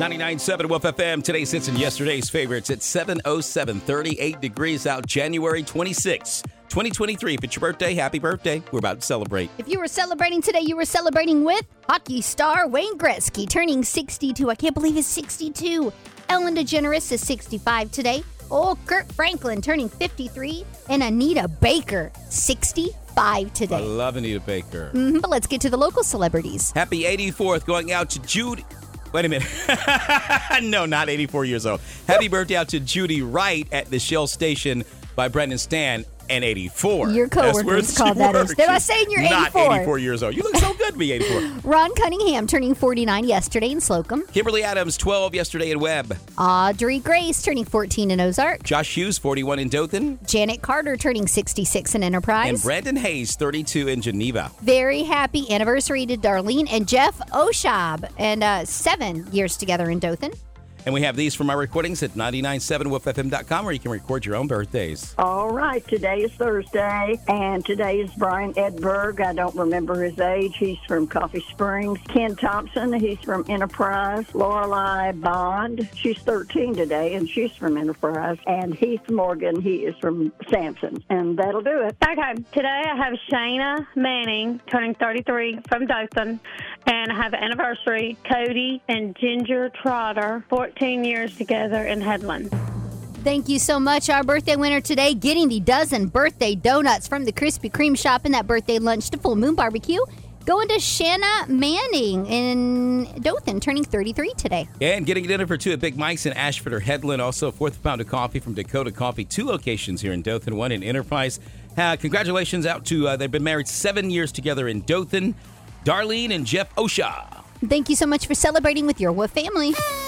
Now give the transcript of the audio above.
99.7 Wolf FM. Today's hits and yesterday's favorites at 7.07, 38 degrees out, January 26, 2023. If it's your birthday, happy birthday. We're about to celebrate. If you were celebrating today, you were celebrating with hockey star Wayne Gretzky turning 62. I can't believe he's 62. Ellen DeGeneres is 65 today. Oh, Kirk Franklin turning 53. And Anita Baker, 65 today. I love Anita Baker. Mhm, but let's get to the local celebrities. Happy 84th going out to Judy. Wait a minute. no, not 84 years old. Happy birthday out to Judy Wright at the Shell Station by Brendan Stan and 84. Your coworkers called that is- works. they're not saying you're Not 84. 84 years old. You look so good to be 84. Ron Cunningham turning 49 yesterday in Slocomb. Kimberly Adams, 12 yesterday in Webb. Audrey Grace turning 14 in Ozark. Josh Hughes, 41 in Dothan. Janet Carter turning 66 in Enterprise. And Brandon Hayes, 32 in Geneva. Very happy anniversary to Darlene and Jeff Oshab, and uh, seven years together in Dothan. And we have these from our recordings at 997wooffm.com where you can record your own birthdays. All right, today is Thursday, and today is Brian Edberg. I don't remember his age. He's from Coffee Springs. Ken Thompson, he's from Enterprise. Lorelei Bond, she's 13 today, and she's from Enterprise. And Heath Morgan, he is from Samson. And that'll do it. Okay, today I have Shayna Manning turning 33 from Dothan, and I have anniversary Cody and Ginger Trotter, 14 years together in Headland. Thank you so much. Our birthday winner today getting the dozen birthday donuts from the Krispy Kreme shop and that birthday lunch to Full Moon Barbecue. Going to Shanna Manning in Dothan, turning 33 today. And getting dinner for two at Big Mike's in Ashford or Headland. Also, fourth pound of coffee from Dakota Coffee. Two locations here in Dothan, one in Enterprise. Uh, congratulations out to, uh, they've been married seven years together in Dothan. Darlene and Jeff Osha. Thank you so much for celebrating with your Wolf family.